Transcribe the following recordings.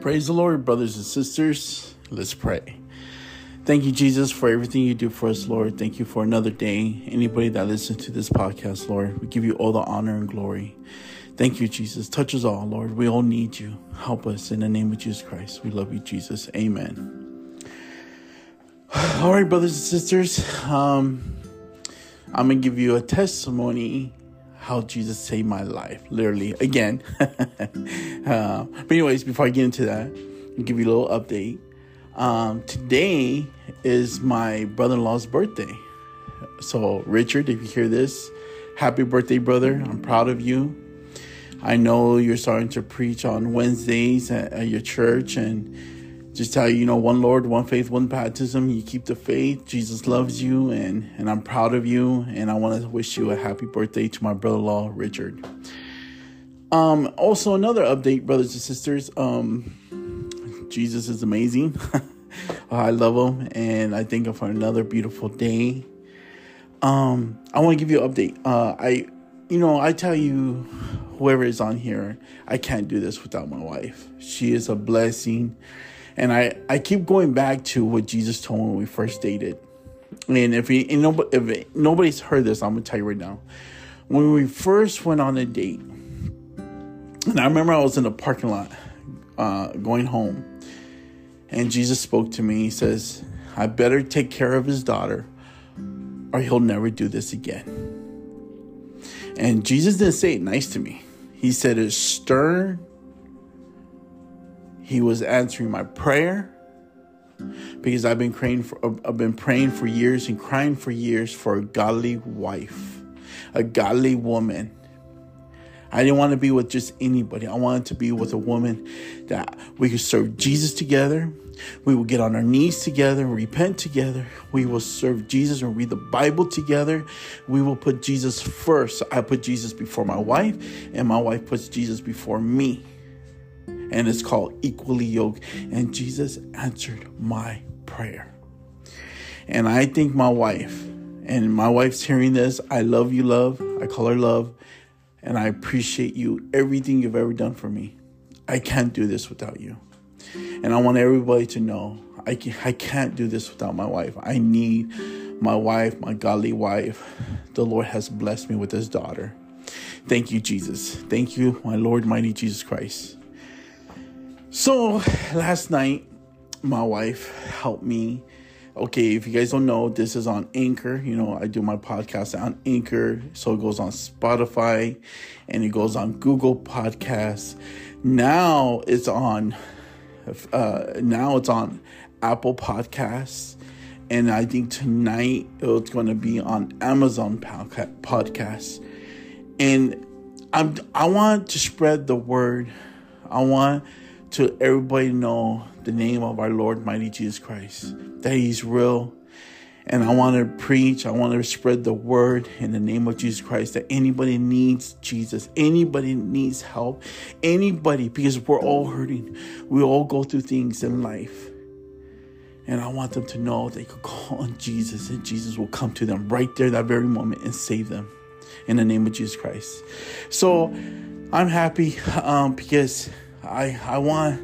Praise the Lord, brothers and sisters. Let's pray. Thank you, Jesus, for everything you do for us, Lord. Thank you for another day. Anybody that listens to this podcast, Lord, we give you all the honor and glory. Thank you, Jesus. Touch us all, Lord. We all need you. Help us in the name of Jesus Christ. We love you, Jesus. Amen. All right, brothers and sisters. Um, I'm going to give you a testimony how Jesus saved my life, literally, again. uh, but, anyways, before I get into that, I'll give you a little update. Um, today is my brother in law's birthday. So, Richard, if you hear this, happy birthday, brother. I'm proud of you. I know you're starting to preach on Wednesdays at, at your church and just tell you, you know, one Lord, one faith, one baptism. You keep the faith. Jesus loves you, and and I'm proud of you. And I want to wish you a happy birthday to my brother-in-law Richard. Um, also another update, brothers and sisters. Um, Jesus is amazing. I love him, and I thank him for another beautiful day. Um, I want to give you an update. Uh, I, you know, I tell you, whoever is on here, I can't do this without my wife. She is a blessing. And I, I keep going back to what Jesus told me when we first dated. And if, he, and nobody, if nobody's heard this, I'm going to tell you right now. When we first went on a date, and I remember I was in the parking lot uh, going home, and Jesus spoke to me. He says, I better take care of his daughter, or he'll never do this again. And Jesus didn't say it nice to me. He said it stern he was answering my prayer because I've been praying for I've been praying for years and crying for years for a godly wife, a godly woman. I didn't want to be with just anybody. I wanted to be with a woman that we could serve Jesus together. We will get on our knees together, repent together. We will serve Jesus and read the Bible together. We will put Jesus first. I put Jesus before my wife, and my wife puts Jesus before me and it's called Equally Yoked. And Jesus answered my prayer. And I think my wife, and my wife's hearing this, I love you, love. I call her love. And I appreciate you, everything you've ever done for me. I can't do this without you. And I want everybody to know I, can, I can't do this without my wife. I need my wife, my godly wife. The Lord has blessed me with his daughter. Thank you, Jesus. Thank you, my Lord, mighty Jesus Christ. So last night, my wife helped me. Okay, if you guys don't know, this is on Anchor. You know, I do my podcast on Anchor, so it goes on Spotify and it goes on Google Podcasts. Now it's on, uh, now it's on Apple Podcasts, and I think tonight it's going to be on Amazon Podcasts. And I'm I want to spread the word. I want to everybody know the name of our Lord, mighty Jesus Christ, that He's real. And I want to preach, I want to spread the word in the name of Jesus Christ that anybody needs Jesus, anybody needs help, anybody, because we're all hurting. We all go through things in life. And I want them to know they could call on Jesus and Jesus will come to them right there, that very moment, and save them in the name of Jesus Christ. So I'm happy um, because I I want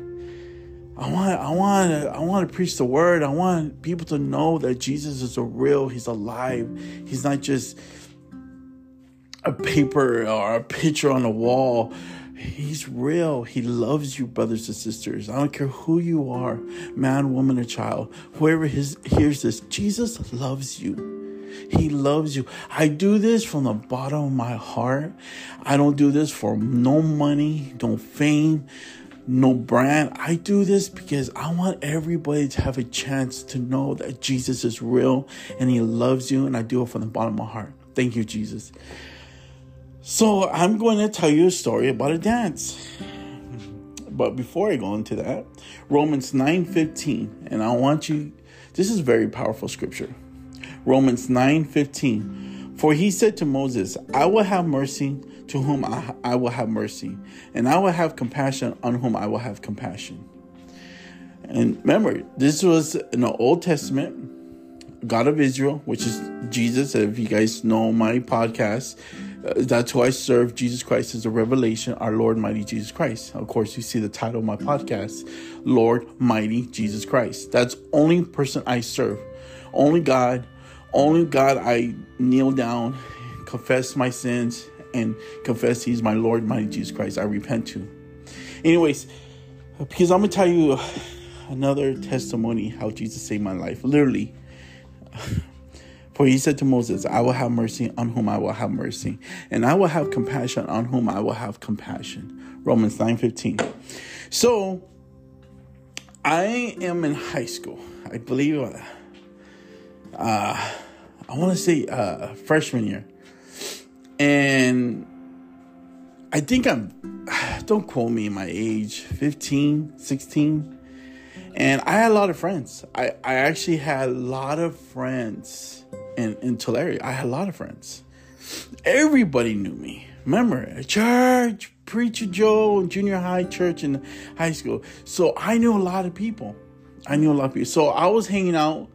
I want I want I want to preach the word. I want people to know that Jesus is a real. He's alive. He's not just a paper or a picture on a wall. He's real. He loves you, brothers and sisters. I don't care who you are, man, woman, or child. Whoever his, hears this, Jesus loves you. He loves you. I do this from the bottom of my heart. I don't do this for no money, no fame, no brand. I do this because I want everybody to have a chance to know that Jesus is real and he loves you. And I do it from the bottom of my heart. Thank you, Jesus. So I'm going to tell you a story about a dance. But before I go into that, Romans 9:15, and I want you this is very powerful scripture. Romans 9:15. For he said to Moses, I will have mercy to whom I, I will have mercy, and I will have compassion on whom I will have compassion. And remember, this was in the Old Testament, God of Israel, which is Jesus. If you guys know my podcast, Uh, that's who I serve. Jesus Christ is a revelation, our Lord, mighty Jesus Christ. Of course, you see the title of my podcast, Lord, mighty Jesus Christ. That's only person I serve. Only God, only God I kneel down, confess my sins, and confess He's my Lord, mighty Jesus Christ. I repent to. Anyways, because I'm gonna tell you another testimony how Jesus saved my life. Literally. For he said to Moses, I will have mercy on whom I will have mercy, and I will have compassion on whom I will have compassion. Romans 9:15. So I am in high school. I believe uh, I want to say uh freshman year. And I think I'm don't quote me my age, 15, 16. And I had a lot of friends. I, I actually had a lot of friends in, in Tulare. I had a lot of friends. Everybody knew me. Remember, church, Preacher Joe, junior high church and high school. So I knew a lot of people. I knew a lot of people. So I was hanging out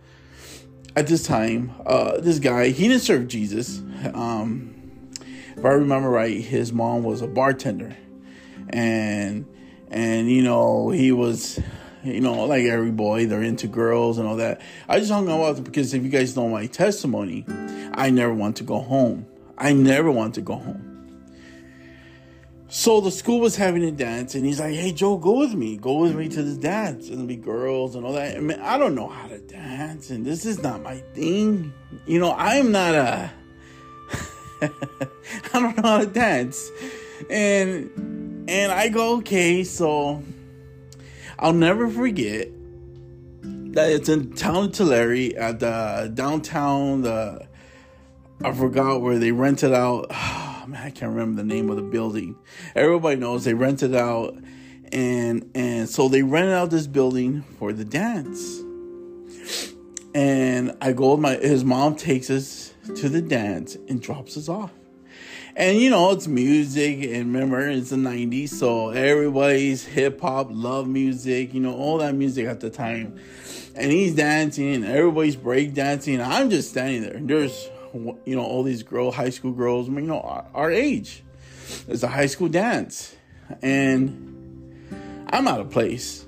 at this time. Uh, this guy, he didn't serve Jesus. Um, if I remember right, his mom was a bartender, and and you know he was you know, like every boy, they're into girls and all that. I just hung out with them because if you guys know my testimony, I never want to go home. I never want to go home. So the school was having a dance, and he's like, "Hey Joe, go with me. Go with me to this dance. It'll be girls and all that." I mean, I don't know how to dance, and this is not my thing. You know, I'm not a. I don't know how to dance, and and I go okay. So I'll never forget that it's in town Tulare at the downtown. The I forgot where they rented out. I can't remember the name of the building. Everybody knows they rented out, and and so they rented out this building for the dance. And I go with my his mom takes us to the dance and drops us off. And you know, it's music, and remember, it's the 90s, so everybody's hip hop, love music, you know, all that music at the time. And he's dancing, and everybody's break dancing. I'm just standing there. There's, you know, all these girls, high school girls, you know, our, our age. It's a high school dance. And I'm out of place.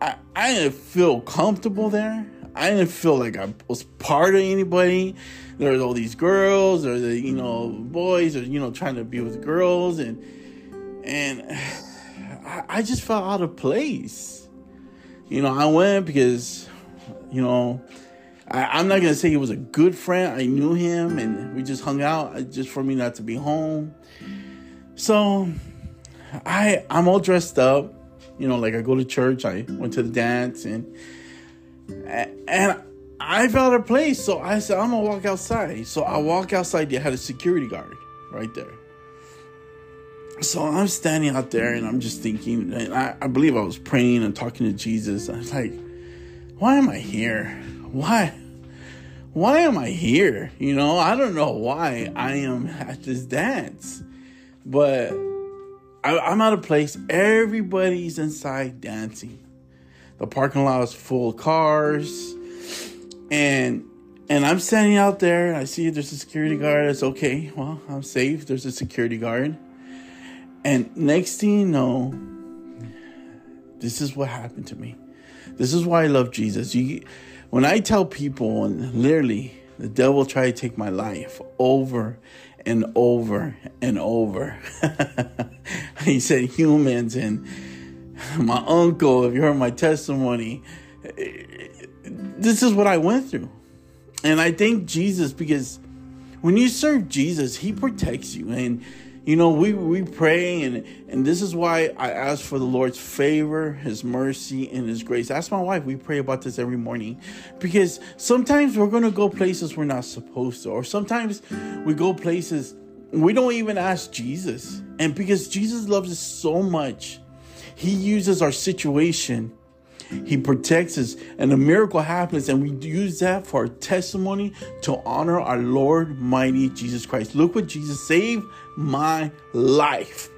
I, I didn't feel comfortable there. I didn't feel like I was part of anybody there's all these girls or the you know boys or you know trying to be with girls and and I, I just felt out of place. You know, I went because you know I, am not gonna say he was a good friend. I knew him and we just hung out uh, just for me not to be home. So I I'm all dressed up. You know, like I go to church. I went to the dance and and I felt a place, so I said, I'm gonna walk outside. So I walk outside, they had a security guard right there. So I'm standing out there and I'm just thinking, I, I believe I was praying and talking to Jesus. I was like, why am I here? Why? Why am I here? You know, I don't know why I am at this dance, but I, I'm out of place. Everybody's inside dancing. The parking lot is full of cars and and I'm standing out there. And I see there's a security guard. It's okay. Well, I'm safe. There's a security guard. And next thing you know, this is what happened to me. This is why I love Jesus. You, when I tell people, and literally, the devil tried to take my life over and over and over. he said humans and my uncle. If you heard my testimony, this is what I went through. And I thank Jesus because when you serve Jesus, He protects you. And you know, we, we pray and and this is why I ask for the Lord's favor, his mercy, and his grace. Ask my wife, we pray about this every morning. Because sometimes we're gonna go places we're not supposed to, or sometimes we go places we don't even ask Jesus. And because Jesus loves us so much, he uses our situation he protects us, and a miracle happens, and we use that for our testimony to honor our Lord, mighty Jesus Christ. Look what Jesus saved my life.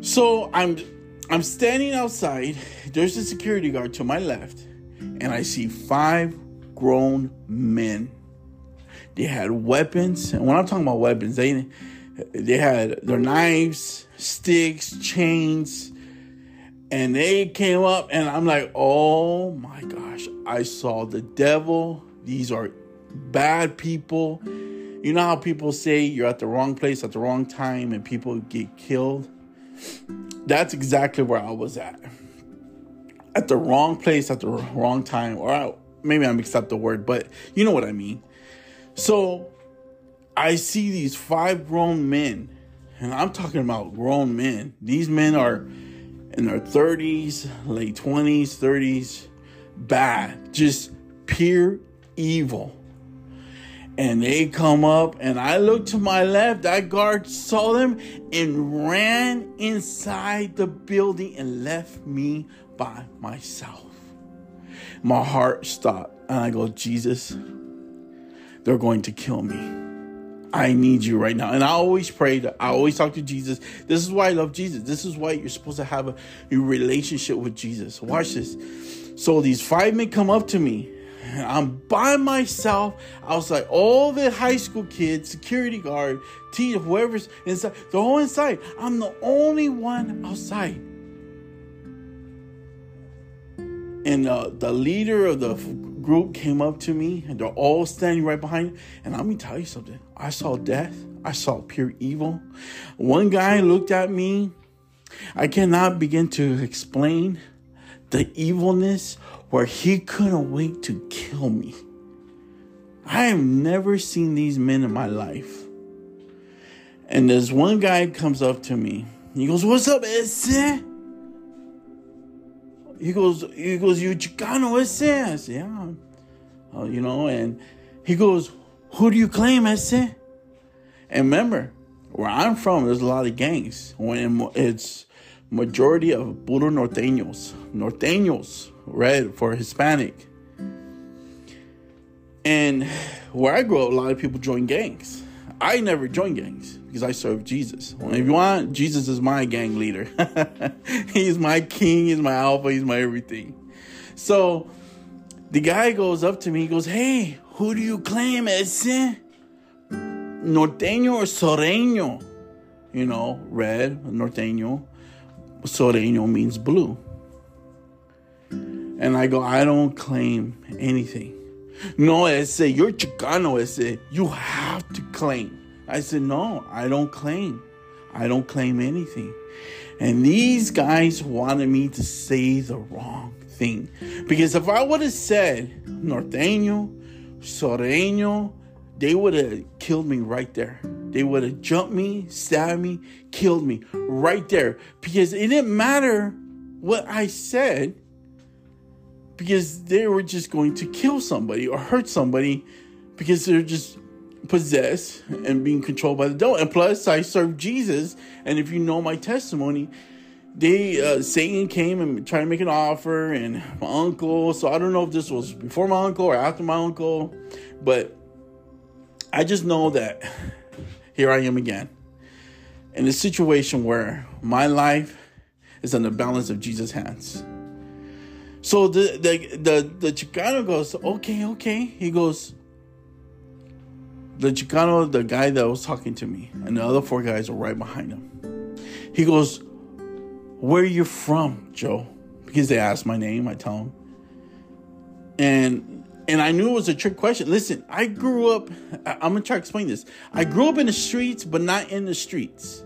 So I'm I'm standing outside. There's a security guard to my left, and I see five grown men. They had weapons, and when I'm talking about weapons, they they had their knives, sticks, chains, and they came up, and I'm like, oh my gosh, I saw the devil. These are bad people. You know how people say you're at the wrong place at the wrong time and people get killed? That's exactly where I was at. At the wrong place at the wrong time, or I, maybe I mixed up the word, but you know what I mean. So I see these five grown men, and I'm talking about grown men. These men are in their 30s, late 20s, 30s, bad, just pure evil. And they come up, and I look to my left. That guard saw them and ran inside the building and left me by myself. My heart stopped, and I go, Jesus, they're going to kill me. I need you right now. And I always pray that I always talk to Jesus. This is why I love Jesus. This is why you're supposed to have a, a relationship with Jesus. Watch this. So these five men come up to me. I'm by myself. Like, all the high school kids, security guard, teacher, whoever's inside, they're all inside. I'm the only one outside. And uh, the leader of the group came up to me and they're all standing right behind. Me. And let me tell you something. I saw death. I saw pure evil. One guy looked at me. I cannot begin to explain the evilness where he couldn't wait to kill me. I have never seen these men in my life. And this one guy comes up to me. He goes, What's up, Esse? he goes, he goes, you Chicano ese? I said, yeah. Uh, you know, and he goes, who do you claim ese? And remember, where I'm from, there's a lot of gangs. When it's majority of puro norteños, norteños, red for Hispanic. And where I grew up, a lot of people join gangs. I never joined gangs because I serve Jesus. Well, if you want, Jesus is my gang leader. he's my king, he's my alpha, he's my everything. So the guy goes up to me, he goes, Hey, who do you claim ese? Eh, norteño or Sureño? You know, red, norteño. Sureño means blue. And I go, I don't claim anything. No, ese, you're Chicano, ese. You have to claim. I said, No, I don't claim. I don't claim anything. And these guys wanted me to say the wrong thing. Because if I would have said norteño, sureño, they would have killed me right there. They would have jumped me, stabbed me, killed me right there. Because it didn't matter what I said because they were just going to kill somebody or hurt somebody because they're just possessed and being controlled by the devil. And plus, I serve Jesus, and if you know my testimony, they uh, Satan came and tried to make an offer, and my uncle. So I don't know if this was before my uncle or after my uncle, but I just know that here I am again in a situation where my life is on the balance of Jesus' hands. So the the the, the Chicano goes, okay, okay. He goes, the Chicano, the guy that was talking to me, and the other four guys are right behind him. He goes, Where you from, Joe? Because they asked my name, I tell him. And and I knew it was a trick question. Listen, I grew up, I'm gonna try to explain this. I grew up in the streets, but not in the streets.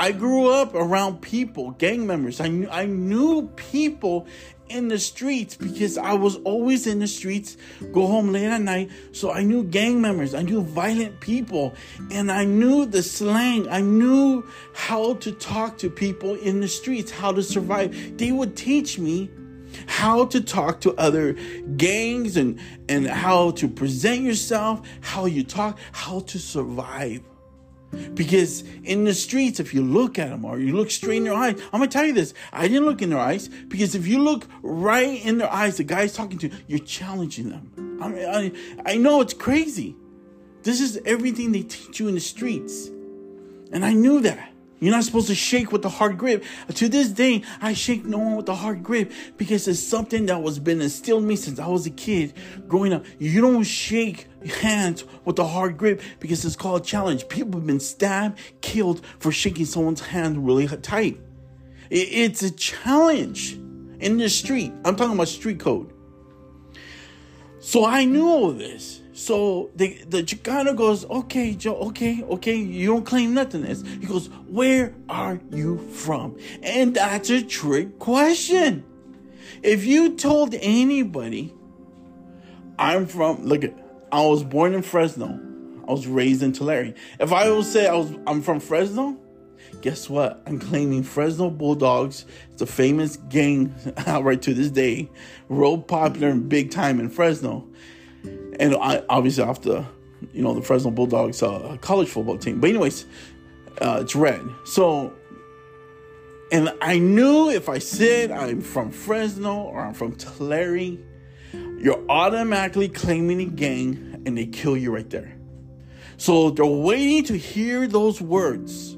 I grew up around people, gang members. I knew I knew people in the streets because I was always in the streets, go home late at night. So I knew gang members, I knew violent people, and I knew the slang. I knew how to talk to people in the streets, how to survive. They would teach me how to talk to other gangs and and how to present yourself, how you talk, how to survive. Because in the streets, if you look at them or you look straight in their eyes, I'm gonna tell you this. I didn't look in their eyes because if you look right in their eyes, the guy's talking to you, you're challenging them. I, mean, I, I know it's crazy. This is everything they teach you in the streets. And I knew that. You're not supposed to shake with the hard grip. To this day, I shake no one with the hard grip because it's something that was been instilled in me since I was a kid growing up. You don't shake hands with the hard grip because it's called a challenge. People have been stabbed, killed for shaking someone's hand really tight. It's a challenge in the street. I'm talking about street code. So I knew all this. So the the Chicano goes, okay, Joe, okay, okay, you don't claim nothing. Else. He goes, where are you from? And that's a trick question. If you told anybody, I'm from, look, I was born in Fresno. I was raised in Tulare. If I would say I was, I'm from Fresno, guess what? I'm claiming Fresno Bulldogs. It's a famous gang right to this day, real popular and big time in Fresno and I, obviously off the you know the Fresno Bulldogs uh, college football team. But anyways, uh, it's red. So, and I knew if I said I'm from Fresno or I'm from Tulare, you're automatically claiming a gang, and they kill you right there. So they're waiting to hear those words,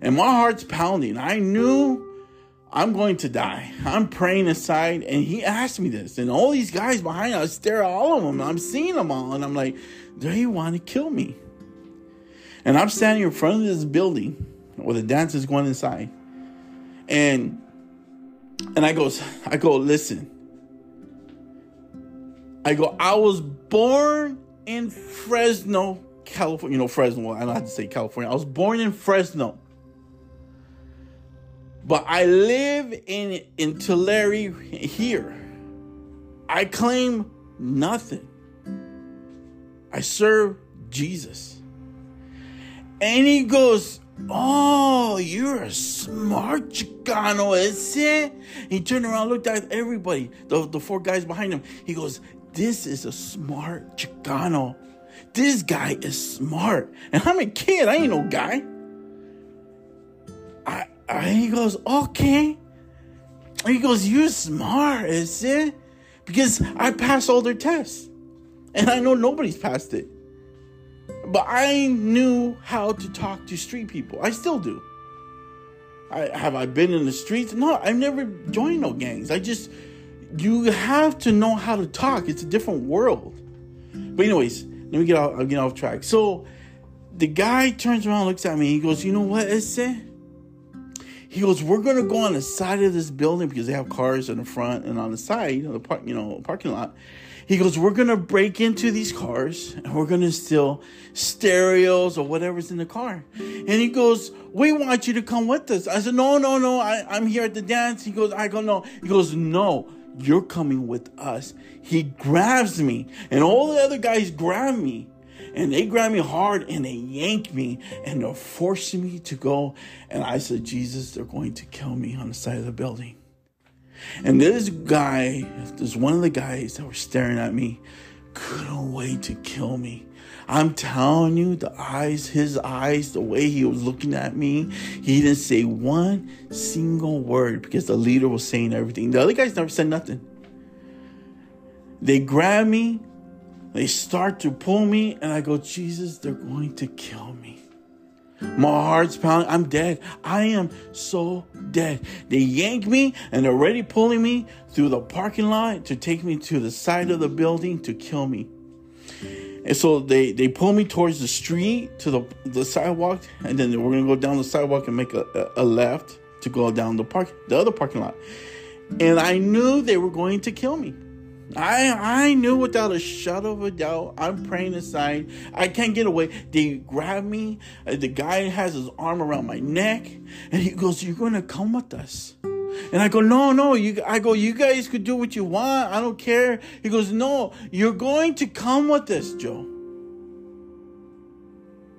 and my heart's pounding. I knew I'm going to die. I'm praying aside, and he asked me this, and all these guys behind us stare at all of them. I'm seeing them all, and I'm like, they want to kill me. And I'm standing in front of this building where the dance is going inside, and and I goes, I go, listen. I go, I was born in Fresno, California. You know, Fresno. I don't have to say California. I was born in Fresno. But I live in in Tulare here. I claim nothing. I serve Jesus. And he goes, Oh, you're a smart Chicano, is it? He turned around, looked at everybody, the, the four guys behind him. He goes, This is a smart Chicano. This guy is smart. And I'm a kid, I ain't no guy. And he goes, okay. And he goes, you're smart, is it? Because I passed all their tests. And I know nobody's passed it. But I knew how to talk to street people. I still do. I have I been in the streets? No, I've never joined no gangs. I just you have to know how to talk. It's a different world. But anyways, let me get off I'll get off track. So the guy turns around, looks at me, he goes, You know what, Ese? He goes, "We're gonna go on the side of this building because they have cars in the front and on the side of the park, you know, parking lot." He goes, "We're gonna break into these cars and we're gonna steal stereos or whatever's in the car." And he goes, "We want you to come with us." I said, "No, no, no. I, I'm here at the dance." He goes, "I go no." He goes, "No." You're coming with us. He grabs me, and all the other guys grab me and they grab me hard and they yank me and they're forcing me to go. And I said, Jesus, they're going to kill me on the side of the building. And this guy, this one of the guys that were staring at me, couldn't wait to kill me. I'm telling you, the eyes, his eyes, the way he was looking at me, he didn't say one single word because the leader was saying everything. The other guys never said nothing. They grabbed me, they start to pull me, and I go, Jesus, they're going to kill me. My heart's pounding. I'm dead. I am so dead. They yank me and they're already pulling me through the parking lot to take me to the side of the building to kill me. And so they, they pull me towards the street to the, the sidewalk, and then we're gonna go down the sidewalk and make a, a, a left to go down the park the other parking lot. And I knew they were going to kill me. I I knew without a shadow of a doubt. I'm praying aside. I can't get away. They grab me. Uh, the guy has his arm around my neck, and he goes, "You're going to come with us." And I go, "No, no." You, I go, "You guys could do what you want. I don't care." He goes, "No, you're going to come with us, Joe."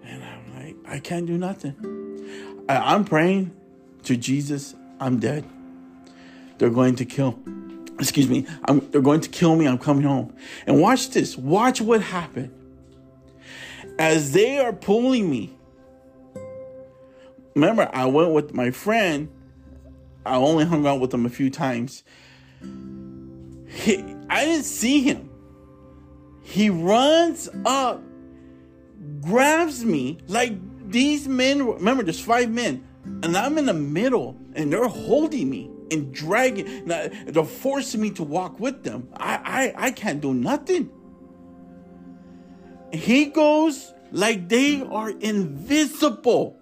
And I'm like, "I can't do nothing." I, I'm praying to Jesus. I'm dead. They're going to kill excuse me, I'm, they're going to kill me. I'm coming home. And watch this. Watch what happened. As they are pulling me, remember, I went with my friend. I only hung out with him a few times. He, I didn't see him. He runs up, grabs me, like These men, remember, there's five men, and I'm in the middle, and they're holding me and dragging. They're forcing me to walk with them. I, I, I can't do nothing. He goes like they are invisible.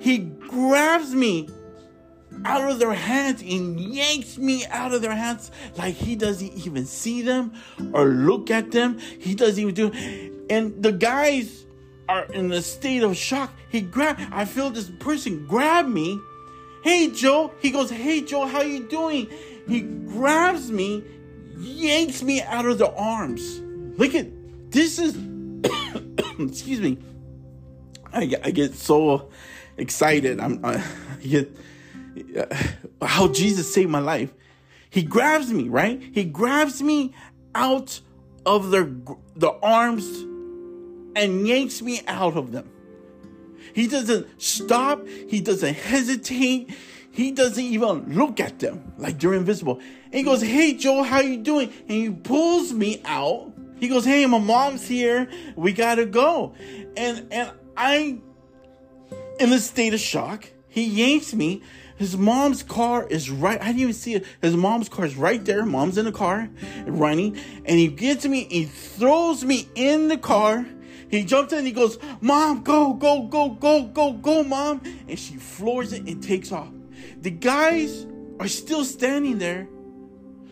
He grabs me out of their hands and yanks me out of their hands like he doesn't even see them or look at them. He doesn't even do. And the guys are in a state of shock. He grab. I feel this person grab me. Hey Joe. He goes. Hey Joe. How you doing? He grabs me, yanks me out of the arms. Look at this is. excuse me. I get, I get so excited. I'm I get uh, how Jesus saved my life. He grabs me, right? He grabs me out of the, the arms and yanks me out of them. He doesn't stop. He doesn't hesitate. He doesn't even look at them like they're invisible. And he goes, Hey, Joe, how you doing? And he pulls me out. He goes, Hey, my mom's here. We gotta go. And, and I, in a state of shock, he yanks me his mom's car is right. I didn't even see it. His mom's car is right there. Mom's in the car running. And he gets me, he throws me in the car. He jumps in and he goes, Mom, go, go, go, go, go, go, Mom. And she floors it and takes off. The guys are still standing there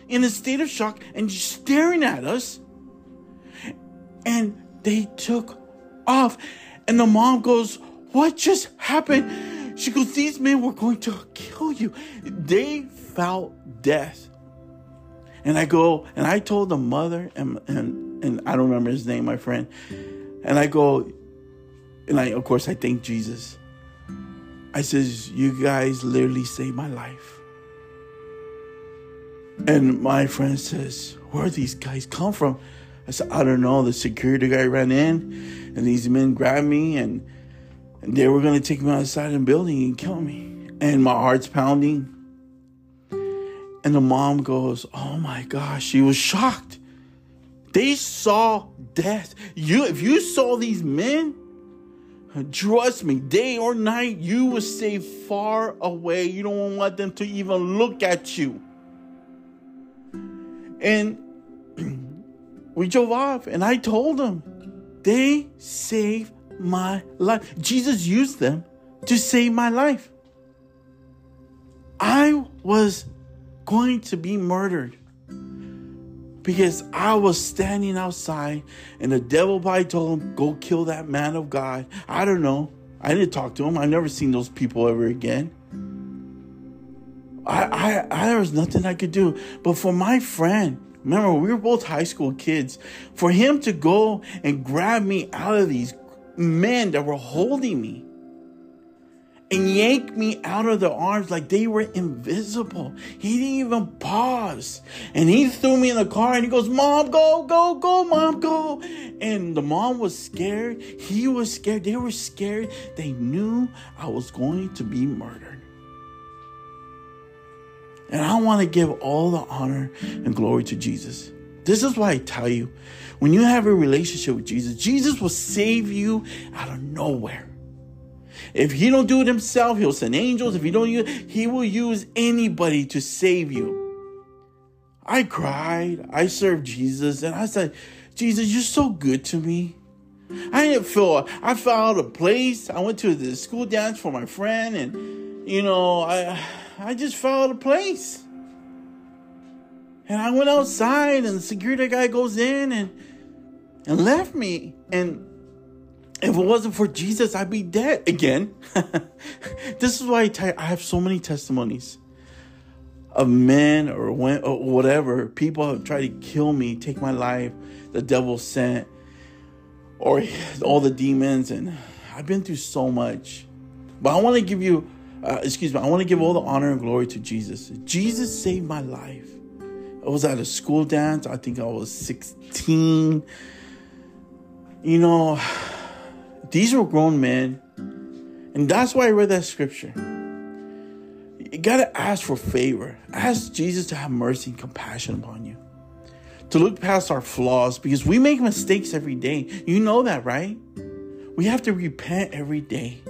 in a state of shock and staring at us. And they took off. And the mom goes, What just happened? She goes, These men were going to kill you. They felt death. And I go, and I told the mother, and, and, and I don't remember his name, my friend. And I go, and I, of course, I thank Jesus. I says, You guys literally saved my life. And my friend says, Where these guys come from? I said, I don't know. The security guy ran in, and these men grabbed me, and and they were going to take me outside the building and kill me. And my heart's pounding. And the mom goes, Oh my gosh, she was shocked. They saw death. You, if you saw these men, trust me, day or night, you will stay far away. You don't want them to even look at you. And we drove off, and I told them, they saved my life. Jesus used them to save my life. I was going to be murdered because I was standing outside and the devil probably told him, Go kill that man of God. I don't know. I didn't talk to him. I've never seen those people ever again. I, I, I there was nothing I could do. But for my friend, remember we were both high school kids, for him to go and grab me out of these men that were holding me and yanked me out of their arms like they were invisible. He didn't even pause. And he threw me in the car and he goes, Mom, go, go, go, mom, go. And the mom was scared. He was scared. They were scared. They knew I was going to be murdered. And I want to give all the honor and glory to Jesus. This is why I tell you when you have a relationship with Jesus, Jesus will save you out of nowhere. If he don't do it himself, he'll send angels. If he don't use, he will use anybody to save you. I cried. I served Jesus, and I said, Jesus, you're so good to me. I didn't feel I fell out of place. I went to the school dance for my friend, and you know, I I just fell out of place. And I went outside, and the security guy goes in and and left me. And if it wasn't for Jesus, I'd be dead again. this is why I, you, I have so many testimonies of men or, when, or whatever. People have tried to kill me, take my life. The devil sent, or all the demons, and I've been through so much. But I want to give you, uh, excuse me, I want to give all the honor and glory to Jesus. Jesus saved my life. I was at a school dance. I think I was 16 you know, these were grown men. And that's why I read that scripture. You got to ask for favor. Ask Jesus to have mercy and compassion upon you. To look past our flaws because we make mistakes every day. You know that, right? We have to repent every day.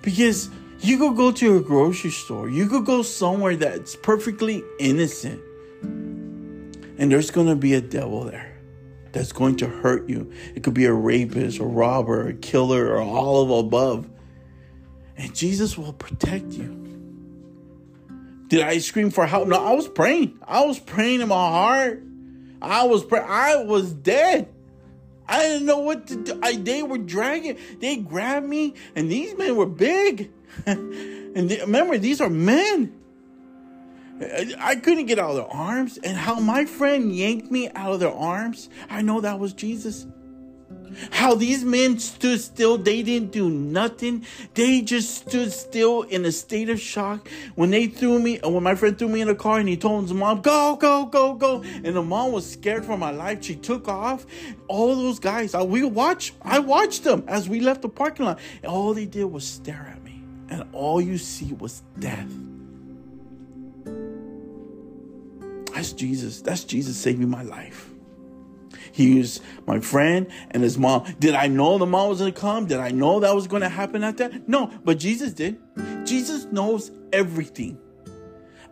Because you could go to a grocery store, you could go somewhere that's perfectly innocent, and there's to be a devil there that's going to hurt you. It could be a rapist, or robber, a killer, or all of above. And Jesus will protect you. Did I scream for help? No, I was praying. I was praying in my heart. I was praying. I was dead. I didn't know what to do. I, they were dragging. They grabbed me, and these men were big. and they, remember, these are men. I couldn't get out of their arms, and how my friend yanked me out of their arms, I know that was Jesus. How these men stood still, they didn't do nothing. They just stood still in a state of shock. When they threw me, uh, when my friend threw me in the car and he told his mom, go, go, go, go. And the mom was scared for my life. She took off. All those guys, I, we watched, I watched them as we left the parking lot. And all they did was stare at me. And all you see was death. That's Jesus. That's Jesus saving my life. He was my friend and his mom. Did I know the mom was going to come? Did I know that was going to happen at that? No, but Jesus did. Jesus knows everything.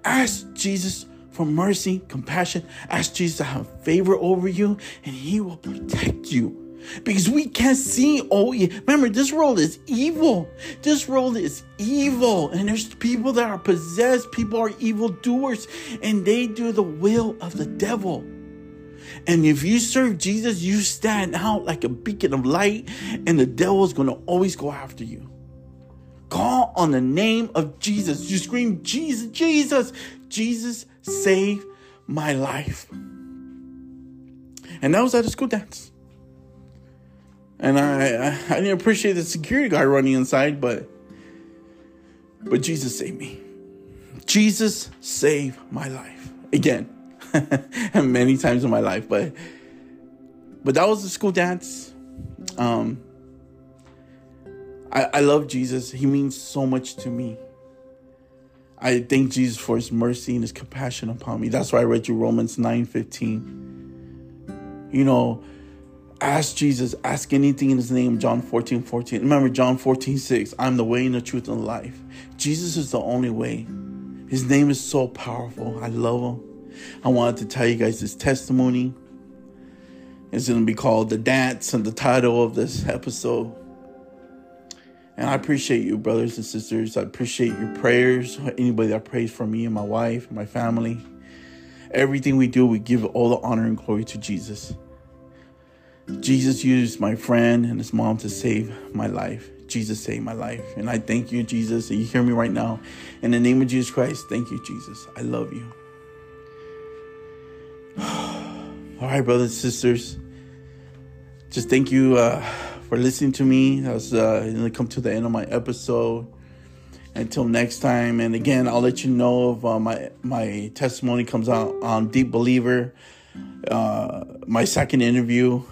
Ask Jesus for mercy, compassion. Ask Jesus to have favor over you, and He will protect you. Because we can't see oh yeah. Remember, this world is evil. This world is evil, and there's people that are possessed. People are evil doers, and they do the will of the devil. And if you serve Jesus, you stand out like a beacon of light, and the devil is going to always go after you. Call on the name of Jesus. You scream, Jesus, Jesus, Jesus, save my life. And that was at a school dance. And I, I, I didn't appreciate the security guy running inside, but but Jesus saved me. Jesus saved my life. Again, and many times in my life, but but that was the school dance. Um, I, I love Jesus. He means so much to me. I thank Jesus for his mercy and his compassion upon me. That's why I read you Romans 9 15. You know, ask Jesus, ask anything in his name, John 14 14. Remember, John 14 6, I'm the way and the truth and the life. Jesus is the only way. His name is so powerful. I love him. I wanted to tell you guys this testimony. It's going to be called The Dance and the title of this episode. And I appreciate you, brothers and sisters. I appreciate your prayers. Anybody that prays for me and my wife, and my family. Everything we do, we give all the honor and glory to Jesus. Jesus used my friend and his mom to save my life. Jesus saved my life. And I thank you, Jesus. And you hear me right now. In the name of Jesus Christ, thank you, Jesus. I love you. All right, brothers and sisters. Just thank you uh, for listening to me. I was uh, come to the end of my episode. Until next time, and again, I'll let you know if uh, my my testimony comes out on Deep Believer. Uh, my second interview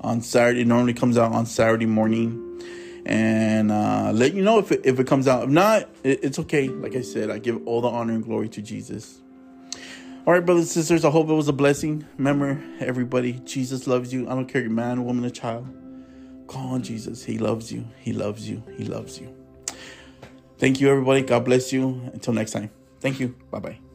on Saturday normally comes out on Saturday morning, and uh, let you know if it, if it comes out. If not, it, it's okay. Like I said, I give all the honor and glory to Jesus. All right, brothers and sisters, I hope it was a blessing. Remember, everybody, Jesus loves you. I don't care, if you're man, woman, or child. Call on Jesus. He loves you. He loves you. He loves you. Thank you, everybody. God bless you. Until next time. Thank you. Bye bye.